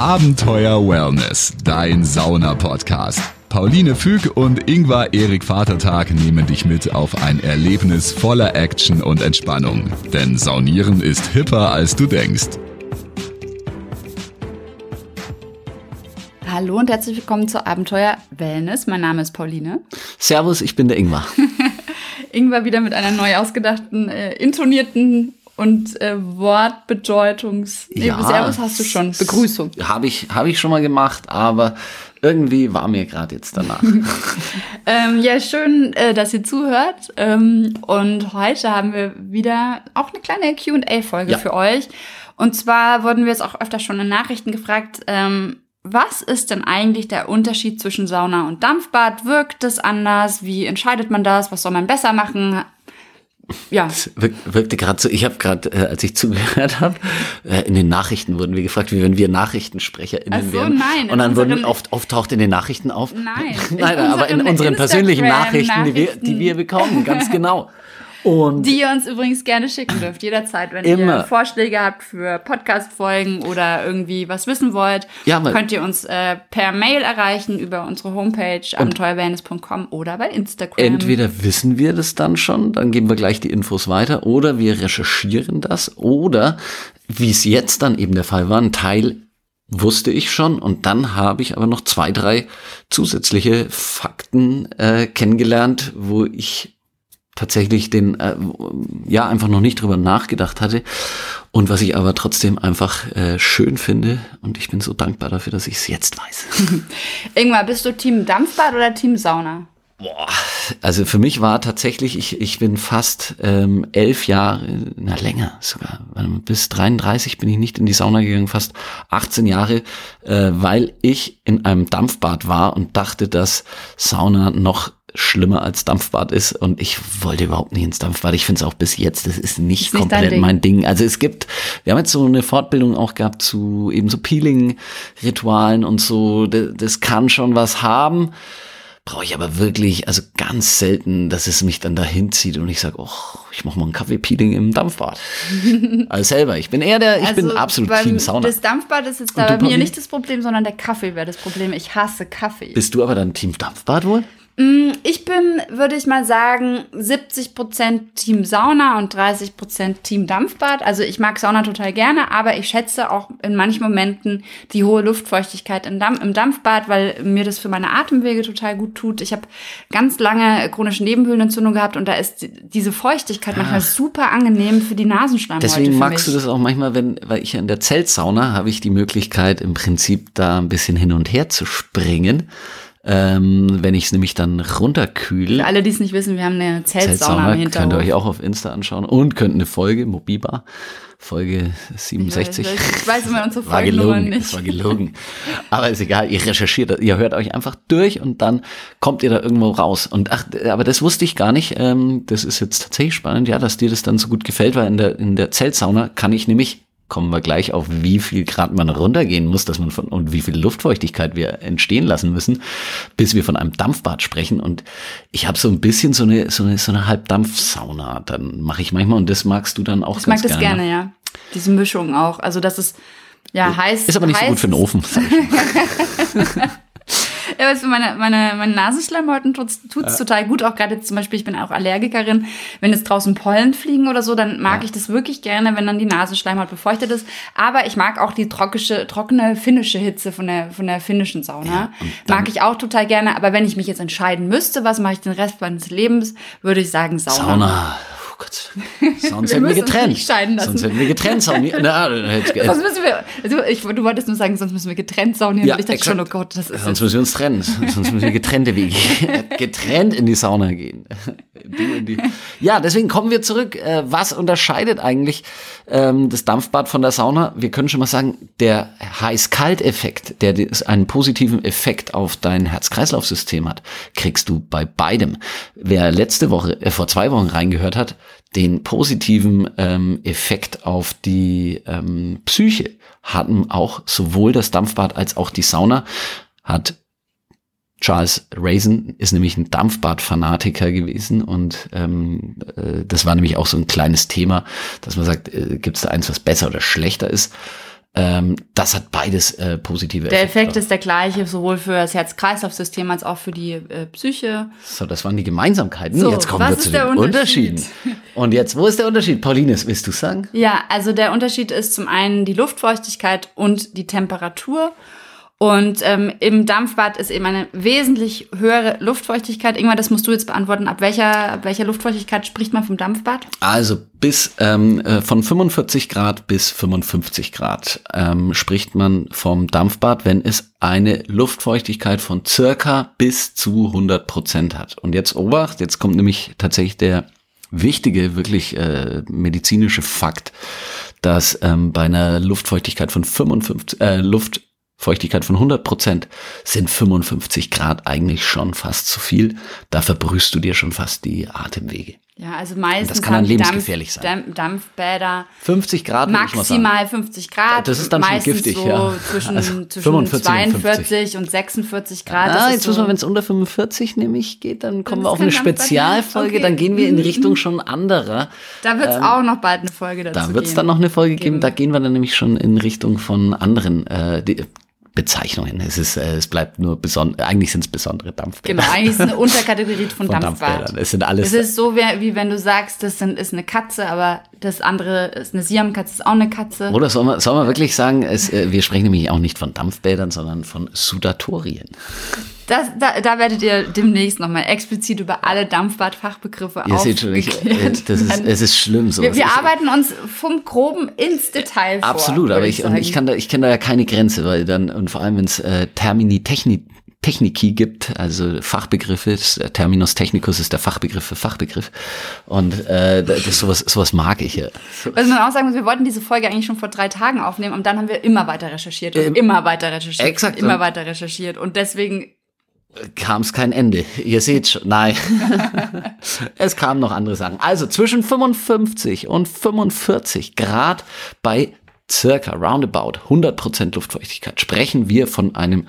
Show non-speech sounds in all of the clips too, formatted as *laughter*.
Abenteuer Wellness, dein Sauna-Podcast. Pauline Füg und Ingvar Erik Vatertag nehmen dich mit auf ein Erlebnis voller Action und Entspannung. Denn Saunieren ist hipper, als du denkst. Hallo und herzlich willkommen zu Abenteuer Wellness. Mein Name ist Pauline. Servus, ich bin der Ingvar. *laughs* Ingvar wieder mit einer neu ausgedachten, äh, intonierten und äh, Wortbedeutungs. Nee, Ja, Servus hast du schon. Begrüßung. Habe ich, hab ich schon mal gemacht, aber irgendwie war mir gerade jetzt danach. *laughs* *laughs* Ähm, ja, schön, äh, dass ihr zuhört. Ähm, und heute haben wir wieder auch eine kleine QA-Folge Ja. für euch. Und zwar wurden wir jetzt auch öfter schon in Nachrichten gefragt, ähm, was ist denn eigentlich der Unterschied zwischen Sauna und Dampfbad? Wirkt es anders? Wie entscheidet man das? Was soll man besser machen? Ja, Wir- Wirkte gerade so, ich habe gerade, äh, als ich zugehört habe, äh, in den Nachrichten wurden wir gefragt, wie wenn wir NachrichtensprecherInnen Ach so, wären. nein, in Und dann wurden oft, oft taucht in den Nachrichten auf. Nein, *laughs* in nein, aber in unseren persönlichen Nachrichten, die wir, die wir bekommen, ganz genau. *laughs* Und die ihr uns übrigens gerne schicken dürft, jederzeit, wenn Immer. ihr Vorschläge habt für Podcast-Folgen oder irgendwie was wissen wollt, Ja, könnt ihr uns äh, per Mail erreichen über unsere Homepage abenteuerwellness.com oder bei Instagram. Entweder wissen wir das dann schon, dann geben wir gleich die Infos weiter, oder wir recherchieren das, oder wie es jetzt dann eben der Fall war, ein Teil wusste ich schon und dann habe ich aber noch zwei, drei zusätzliche Fakten äh, kennengelernt, wo ich tatsächlich den, äh, ja, einfach noch nicht drüber nachgedacht hatte und was ich aber trotzdem einfach äh, schön finde und ich bin so dankbar dafür, dass ich es jetzt weiß. *laughs* Irgendwann bist du Team Dampfbad oder Team Sauna? Also für mich war tatsächlich, ich, ich bin fast ähm, elf Jahre, na länger sogar, bis 33 bin ich nicht in die Sauna gegangen, fast 18 Jahre, äh, weil ich in einem Dampfbad war und dachte, dass Sauna noch schlimmer als Dampfbad ist und ich wollte überhaupt nicht ins Dampfbad. Ich finde es auch bis jetzt, das ist nicht Ist nicht komplett Ding. mein Ding. Also es gibt, wir haben jetzt so eine Fortbildung auch gehabt zu eben so Peeling-Ritualen und so, das, das kann schon was haben brauche ich aber wirklich, also ganz selten, dass es mich dann dahin zieht und ich sage, oh, ich mache mal ein Kaffeepeeling im Dampfbad. *laughs* also selber, ich bin eher der, ich bin absolut beim- Team Sauna. Das Dampfbad ist jetzt da bei mir nicht das Problem, sondern der Kaffee wäre das Problem. Ich hasse Kaffee. Bist du aber dann Team Dampfbad wohl? Ich bin, würde ich mal sagen, 70% Team Sauna und 30% Team Dampfbad. Also ich mag Sauna total gerne, aber ich schätze auch in manchen Momenten die hohe Luftfeuchtigkeit im, Dampf, im Dampfbad, weil mir das für meine Atemwege total gut tut. Ich habe ganz lange chronische Nebenhöhlenentzündung gehabt und da ist die- diese Feuchtigkeit manchmal super angenehm für die Nasenschleimhäute. Deswegen magst du das auch manchmal, wenn, weil ich ja in der Zeltsauna habe ich die Möglichkeit, im Prinzip da ein bisschen hin und her zu springen. Ähm, wenn ich es nämlich dann runterkühle. Für alle, die es nicht wissen, wir haben eine Zeltsauna, Zeltsauna könnt Hinterhof. ihr euch auch auf Insta anschauen und könnt eine Folge, Mobiba, Folge 67. Ich weiß- ich weiß immer unsere *laughs* war Folgennummern gelogen, nicht. es war gelogen. Aber ist egal, ihr recherchiert, das, ihr hört euch einfach durch und dann kommt ihr da irgendwo raus. Und ach, aber das wusste ich gar nicht. Ähm, das ist jetzt tatsächlich spannend, ja, dass dir das dann so gut gefällt, weil in der, in der Zeltsauna kann ich nämlich kommen wir gleich auf, wie viel Grad man runtergehen muss, dass man von und wie viel Luftfeuchtigkeit wir entstehen lassen müssen, bis wir von einem Dampfbad sprechen. Und ich habe so ein bisschen so eine so eine so eine Halbdampfsauna. Dann mache ich manchmal und das magst du dann auch Ich mag ganz das gerne, ja. Diese Mischung auch. Also das ist ja heiß. Ist aber nicht so heiß gut für den Ofen. *laughs* Ja, für meine, meine, meine Nasenschleimhäuten tut's, tut's total gut. Auch gerade zum Beispiel, ich bin auch Allergikerin. Wenn jetzt draußen Pollen fliegen oder so, dann mag ich das wirklich gerne, wenn dann die Nasenschleimhaut befeuchtet ist. Aber ich mag auch die trockische, trockene finnische Hitze von der, von der finnischen Sauna. dann- mag ich auch total gerne. Aber wenn ich mich jetzt entscheiden müsste, was mache ich den Rest meines Lebens, würde ich sagen Sauna. Sauna. Oh Gott. *laughs* Sonst hätten wir getrennt. Sonst hätten wir getrennt. Sauni *laughs* Na, Sonst müssen wir, also ich, du wolltest nur sagen, sonst müssen wir getrennt saunieren. Ja, ich dachte schon, oh exakt. Gott, das ist Sonst jetzt müssen wir uns trennen. Sonst müssen wir getrennte Wege. *laughs* Getrennt in die Sauna gehen. Du in die. Ja, deswegen kommen wir zurück. Äh, Was unterscheidet eigentlich ähm, das Dampfbad von der Sauna? Wir können schon mal sagen, der Heiß-Kalt-Effekt, der einen positiven Effekt auf dein Herz-Kreislauf-System hat, kriegst du bei beidem. Wer letzte Woche, äh, vor zwei Wochen reingehört hat, den positiven ähm, Effekt auf die ähm, Psyche hatten auch sowohl das Dampfbad als auch die Sauna, hat Charles Raisin ist nämlich ein Dampfbad-Fanatiker gewesen und ähm, äh, das war nämlich auch so ein kleines Thema, dass man sagt, äh, gibt es da eins, was besser oder schlechter ist. Ähm, das hat beides äh, positive Der Effekt ist der gleiche, sowohl für das Herz-Kreislauf-System als auch für die äh, Psyche. So, das waren die Gemeinsamkeiten. So, jetzt kommen was wir ist zu der den Unterschied? Unterschieden. Und jetzt, wo ist der Unterschied? Pauline, willst du sagen? Ja, also der Unterschied ist zum einen die Luftfeuchtigkeit und die Temperatur. Und ähm, im Dampfbad ist eben eine wesentlich höhere Luftfeuchtigkeit. Irgendwann, das musst du jetzt beantworten. Ab welcher, ab welcher Luftfeuchtigkeit spricht man vom Dampfbad? Also bis ähm, äh, von 45 Grad bis 55 Grad ähm, spricht man vom Dampfbad, wenn es eine Luftfeuchtigkeit von circa bis zu 100 Prozent hat. Und jetzt Obacht, jetzt kommt nämlich tatsächlich der wichtige, wirklich äh, medizinische Fakt, dass ähm, bei einer Luftfeuchtigkeit von 55, äh, Luft Feuchtigkeit von 100 Prozent sind 55 Grad eigentlich schon fast zu viel. Da verbrühst du dir schon fast die Atemwege. Ja, also meistens Das kann dann lebensgefährlich Dampf, sein. Dampf, Dampfbäder 50 Grad maximal 50 Grad. Das ist dann schon giftig, so ja. Zwischen, Also zwischen 45 und 42 und 46 Grad. Ah, ist jetzt so, müssen wir, wenn es unter 45 nämlich geht, dann kommen wir auf eine. Spezialfolge, Okay. dann gehen wir in Richtung schon anderer. Da wird es auch noch bald eine Folge dazu Da wird es geben. dann noch eine Folge geben, Geben. da gehen wir dann nämlich schon in Richtung von anderen äh, die, Bezeichnungen. Es ist, äh, es bleibt nur besonders, eigentlich sind es besondere Dampfbäder. Genau, eigentlich ist es eine *laughs* Unterkategorie von, Von Dampfbad. Dampfbädern. Es sind alles Es ist so, wie, wie wenn du sagst, das sind, ist eine Katze, aber das andere ist eine Siamkatze, ist auch eine Katze. Oder soll man, soll man wirklich sagen, es, äh, wir sprechen nämlich auch nicht von Dampfbädern, sondern von Sudatorien. Das, da, da werdet ihr demnächst nochmal explizit über alle Dampfbad-Fachbegriffe Ihr seht schon, ich, äh, das ist, es ist schlimm so. wir, wir ich, arbeiten uns vom Groben ins Detail vor. Absolut, aber ich, und sagen. ich kann da, ich kenne da ja keine Grenze, weil dann, und vor allem, wenn es äh, Termini Techni, Techniki gibt, also Fachbegriffe, äh, Terminus technicus ist der Fachbegriff für Fachbegriff. Und äh, das sowas, sowas mag ich ja. Was man auch sagen muss, wir wollten diese Folge eigentlich schon vor drei Tagen aufnehmen und dann haben wir immer weiter recherchiert und Ähm, immer weiter recherchiert. exakt. und Immer weiter recherchiert und deswegen kam es kein Ende. Ihr seht schon, nein. *laughs* es kamen noch andere Sachen. Also zwischen 55 und 45 Grad bei circa roundabout 100% Luftfeuchtigkeit sprechen wir von einem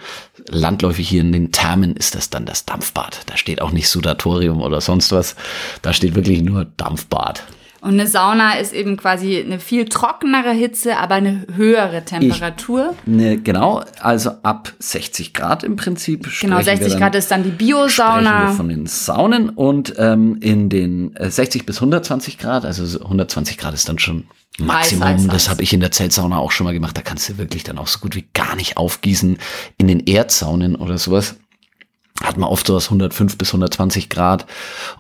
landläufig hier in den Thermen ist das dann das Dampfbad. Da steht auch nicht Sudatorium oder sonst was. Da steht wirklich nur Dampfbad. Und eine Sauna ist eben quasi eine viel trockenere Hitze, aber eine höhere Temperatur. Ne, genau, also ab 60 Grad im Prinzip. genau, sprechen wir 60 dann- Grad ist dann die Biosauna. von den Saunen und ähm, in den äh, 60 bis 120 Grad, also so 120 Grad ist dann schon Maximum. Heiß, heiß, das habe ich in der Zeltsauna auch schon mal gemacht. Da kannst du wirklich dann auch so gut wie gar nicht aufgießen. In den Erdsaunen oder sowas hat man oft sowas 105 bis 120 Grad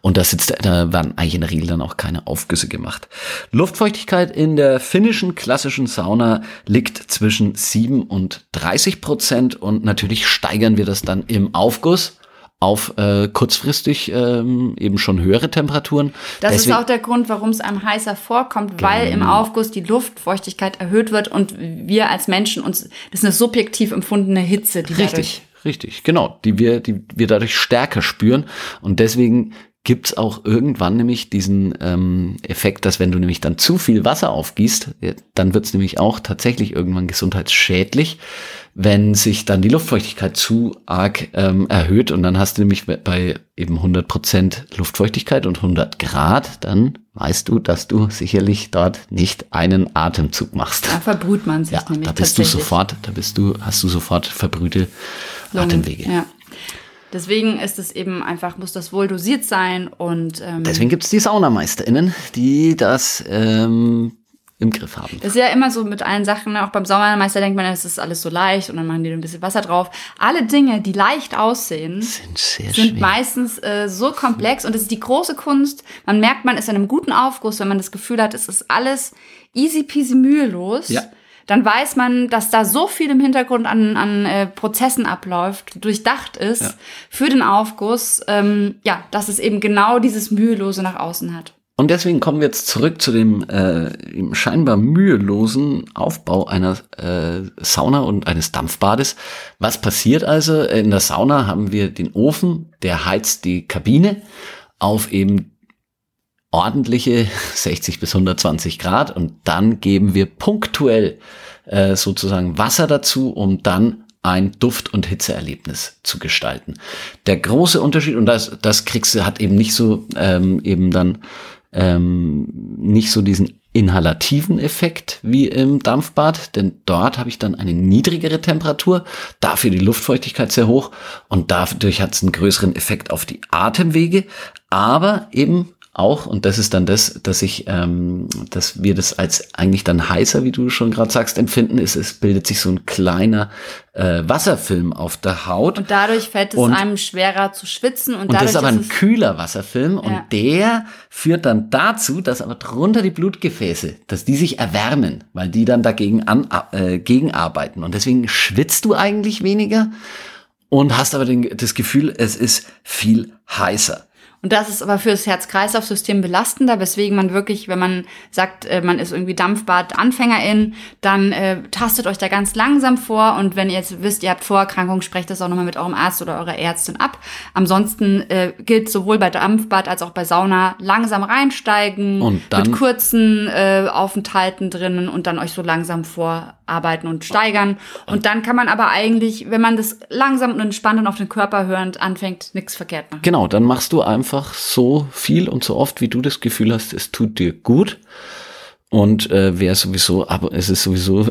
und da sitzt, da werden eigentlich in der Regel dann auch keine Aufgüsse gemacht. Luftfeuchtigkeit in der finnischen klassischen Sauna liegt zwischen 7 und 30 Prozent und natürlich steigern wir das dann im Aufguss auf äh, kurzfristig ähm, eben schon höhere Temperaturen. Das Deswegen- ist auch der Grund, warum es einem heißer vorkommt, weil im Genau. Aufguss die Luftfeuchtigkeit erhöht wird und wir als Menschen uns, das ist eine subjektiv empfundene Hitze, die dadurch Richtig, genau, die wir, die wir dadurch stärker spüren. Und deswegen gibt's auch irgendwann nämlich diesen ähm, Effekt, dass wenn du nämlich dann zu viel Wasser aufgießt, dann wird's nämlich auch tatsächlich irgendwann gesundheitsschädlich, wenn sich dann die Luftfeuchtigkeit zu arg ähm, erhöht. Und dann hast du nämlich bei eben 100 Prozent Luftfeuchtigkeit und 100 Grad, dann weißt du, dass du sicherlich dort nicht einen Atemzug machst. Da verbrüht man sich Ja, nämlich da bist du sofort, da bist du, hast du sofort verbrühte Lungen. Atemwege. Ja. Deswegen ist es eben einfach, muss das wohl dosiert sein und ähm, Deswegen gibt's die SaunameisterInnen, die das ähm, im Griff haben. Das ist ja immer so mit allen Sachen, ne? auch beim Sauermeister denkt man, es ist alles so leicht und dann machen die ein bisschen Wasser drauf. Alle Dinge, die leicht aussehen, Sind sind meistens äh, so komplex und es ist die große Kunst. Man merkt, man ist in einem guten Aufguss, wenn man das Gefühl hat, es ist alles easy peasy mühelos. Ja. Dann weiß man, dass da so viel im Hintergrund an, an äh, Prozessen abläuft, durchdacht ist Ja. für den Aufguss, ähm, ja, dass es eben genau dieses Mühelose nach außen hat. Und deswegen kommen wir jetzt zurück zu dem äh, scheinbar mühelosen Aufbau einer äh, Sauna und eines Dampfbades. Was passiert also? In der Sauna haben wir den Ofen, der heizt die Kabine auf eben ordentliche *laughs* 60 bis 120 Grad und dann geben wir punktuell äh, sozusagen Wasser dazu, um dann ein Duft- und Hitzeerlebnis zu gestalten. Der große Unterschied, und das, das kriegst du, hat eben nicht so ähm, eben dann ähm, nicht so diesen inhalativen Effekt wie im Dampfbad, denn dort habe ich dann eine niedrigere Temperatur, dafür die Luftfeuchtigkeit sehr hoch und dadurch hat es einen größeren Effekt auf die Atemwege, aber eben auch, und das ist dann das, dass ich, ähm, dass wir das als eigentlich dann heißer, wie du schon gerade sagst, empfinden, ist, es bildet sich so ein kleiner äh, Wasserfilm auf der Haut. Und dadurch fällt es und, einem schwerer zu schwitzen. Und, und das ist aber ein kühler Wasserfilm ja. und der führt dann dazu, dass aber drunter die Blutgefäße, dass die sich erwärmen, weil die dann dagegen an, äh, gegenarbeiten. Und deswegen schwitzt du eigentlich weniger und hast aber den, das Gefühl, es ist viel heißer. Und das ist aber für das Herz-Kreislauf-System belastender, weswegen man wirklich, wenn man sagt, äh, man ist irgendwie Dampfbad-Anfängerin, dann äh, tastet euch da ganz langsam vor und wenn ihr jetzt wisst, ihr habt Vorerkrankungen, sprecht das auch nochmal mit eurem Arzt oder eurer Ärztin ab. Ansonsten äh, gilt sowohl bei Dampfbad als auch bei Sauna langsam reinsteigen, und dann, mit kurzen äh, Aufenthalten drinnen und dann euch so langsam vorarbeiten und steigern. Und dann kann man aber eigentlich, wenn man das langsam und entspannt und auf den Körper hörend anfängt, nichts verkehrt machen. Genau, dann machst du einfach einfach so viel und so oft, wie du das Gefühl hast, es tut dir gut. Und äh, wäre sowieso, aber es ist sowieso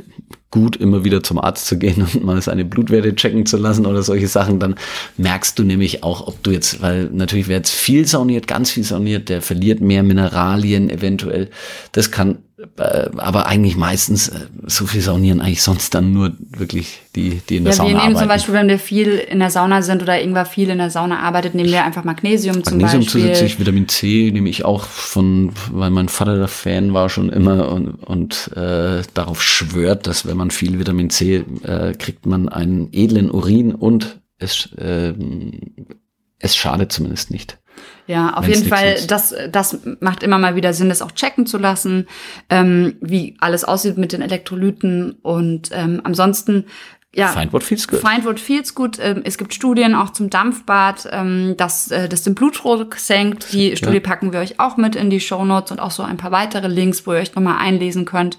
*laughs* gut, immer wieder zum Arzt zu gehen *laughs* und mal seine Blutwerte checken zu lassen oder solche Sachen, dann merkst du nämlich auch, ob du jetzt, weil natürlich wer jetzt viel sauniert, ganz viel sauniert, der verliert mehr Mineralien eventuell. Das kann aber eigentlich meistens äh, so viel saunieren eigentlich sonst dann nur wirklich die, die in der ja, Sauna arbeiten. Wir nehmen zum Beispiel, wenn wir viel in der Sauna sind oder irgendwann viel in der Sauna arbeitet, nehmen wir einfach Magnesium, zum Magnesium Beispiel. zusätzlich, Vitamin C nehme ich auch von, weil mein Vater der Fan war schon immer und, und äh, darauf schwört, dass wenn man viel Vitamin C äh, kriegt, man einen edlen Urin und es, äh, es schadet zumindest nicht. Ja, auf jeden Fall, das, das macht immer mal wieder Sinn, das auch checken zu lassen, ähm, wie alles aussieht mit den Elektrolyten. Und ähm, ansonsten ja, Find what feels good. Find what feels good. Ähm, es gibt Studien auch zum Dampfbad, ähm, dass äh, das den Blutdruck senkt. Die ja. Studie packen wir euch auch mit in die Show Notes und auch so ein paar weitere Links, wo ihr euch nochmal einlesen könnt.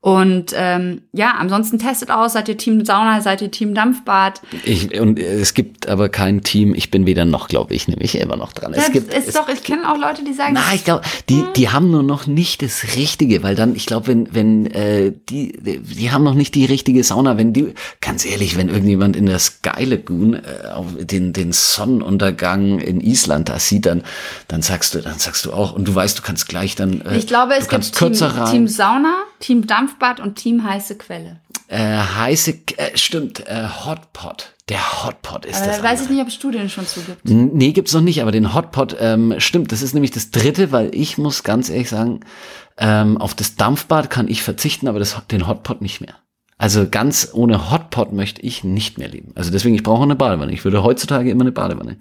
Und ähm, ja, ansonsten testet aus, seid ihr Team Sauna, seid ihr Team Dampfbad. Ich, und es gibt aber kein Team, ich bin weder noch, glaube ich, nämlich immer noch dran. Das es gibt, ist es, doch, ich kenne auch Leute, die sagen. Na, ich glaube, die, die haben nur noch nicht das Richtige, weil dann, ich glaube, wenn, wenn äh, die, die haben noch nicht die richtige Sauna, wenn die, ganz ehrlich, wenn irgendjemand in der Sky Lagoon äh, den, den Sonnenuntergang in Island da sieht, dann, dann sagst du, dann sagst du auch, und du weißt, du kannst gleich dann. Äh, ich glaube, es gibt Team, Team Sauna, Team Dampfbad und Team heiße Quelle. Äh, heiße, äh, stimmt, äh, Hotpot. Der Hotpot ist aber das. Weiß ich nicht, ob es Studien schon zugibt. Nee, gibt's noch nicht, aber den Hotpot, ähm, stimmt, das ist nämlich das dritte, weil ich muss ganz ehrlich sagen, ähm, auf das Dampfbad kann ich verzichten, aber das, den Hotpot nicht mehr. Also ganz ohne Hotpot möchte ich nicht mehr leben. Also deswegen, ich brauche eine Badewanne. Ich würde heutzutage immer eine Badewanne.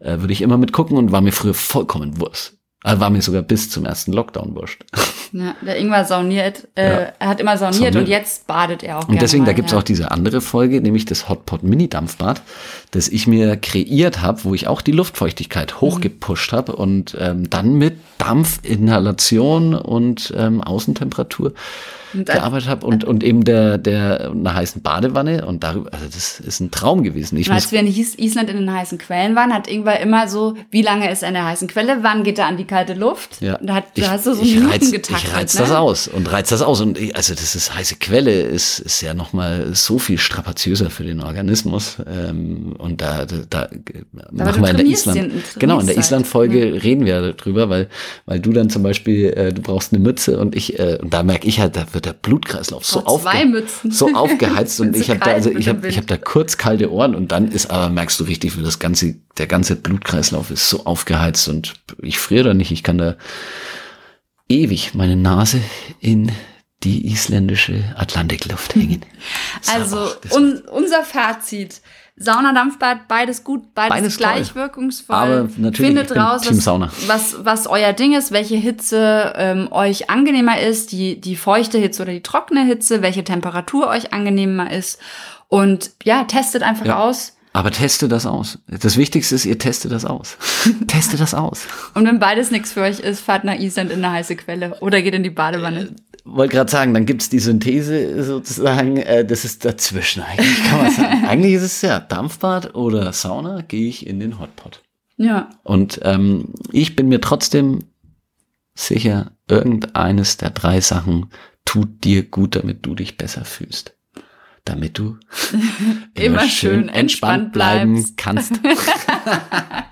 Äh, würde ich immer mitgucken und war mir früher vollkommen Wurst. Also war mir sogar bis zum ersten Lockdown wurscht. *laughs* Ja, der Ingwer sauniert, äh, ja. er hat immer sauniert, sauniert, und jetzt badet er auch. Und deswegen, mal, da gibt's ja. auch diese andere Folge, nämlich das Hotpot Mini-Dampfbad, das ich mir kreiert habe, wo ich auch die Luftfeuchtigkeit hochgepusht habe und ähm, dann mit Dampfinhalation und ähm, Außentemperatur gearbeitet habe und, und eben der, der einer heißen Badewanne und darüber, also das ist ein Traum gewesen. Ich Als wir in Island in den heißen Quellen waren, hat Ingwer immer so, wie lange ist er in der heißen Quelle, wann geht er an die kalte Luft? Ja. Da, hat, ich, da hast du so ich reiz, getaktet, Ich reiz ne? das aus und reiz das aus und ich, also das ist heiße Quelle, ist, ist ja nochmal so viel strapaziöser für den Organismus ähm, und da, da, da machen wir in der Island, genau, in der halt. Island-Folge ja. reden wir darüber, weil, weil du dann zum Beispiel, äh, du brauchst eine Mütze und ich, äh, und da merke ich halt, da wird wird der Blutkreislauf so, aufge so aufgeheizt und *laughs* ich habe da also ich habe ich habe da kurz kalte Ohren und dann ist aber merkst du richtig, wie das ganze der ganze Blutkreislauf ist so aufgeheizt und ich friere da nicht, ich kann da ewig meine Nase in die isländische Atlantikluft hängen. *laughs* Also un, unser Fazit. Sauna, Dampfbad, beides gut, beides, beides gleich toll. wirkungsvoll. Aber natürlich Findet raus, was, was, was euer Ding ist, welche Hitze ähm, euch angenehmer ist, die, die feuchte Hitze oder die trockene Hitze, welche Temperatur euch angenehmer ist. Und ja, testet einfach ja. aus. Aber teste das aus. Das Wichtigste ist, ihr testet das aus. *laughs* teste das aus. Und wenn beides nichts für euch ist, fahrt nach Island in eine heiße Quelle oder geht in die Badewanne wollte gerade sagen, dann gibt's die Synthese sozusagen, äh, das ist dazwischen eigentlich, kann man sagen. *laughs* eigentlich ist es ja Dampfbad oder Sauna, gehe ich in den Hotpot. Ja. Und ähm, ich bin mir trotzdem sicher, irgendeines der drei Sachen tut dir gut, damit du dich besser fühlst. Damit du *laughs* immer, schön entspannt bleiben kannst. *laughs*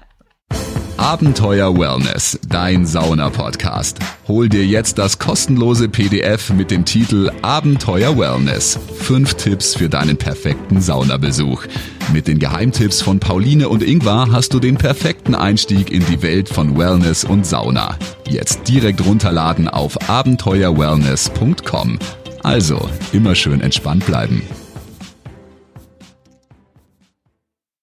Abenteuer Wellness, dein Sauna-Podcast. Hol dir jetzt das kostenlose PDF mit dem Titel Abenteuer Wellness. Fünf Tipps für deinen perfekten Saunabesuch. Mit den Geheimtipps von Pauline und Ingvar hast du den perfekten Einstieg in die Welt von Wellness und Sauna. Jetzt direkt runterladen auf abenteuerwellness.com. Also, immer schön entspannt bleiben.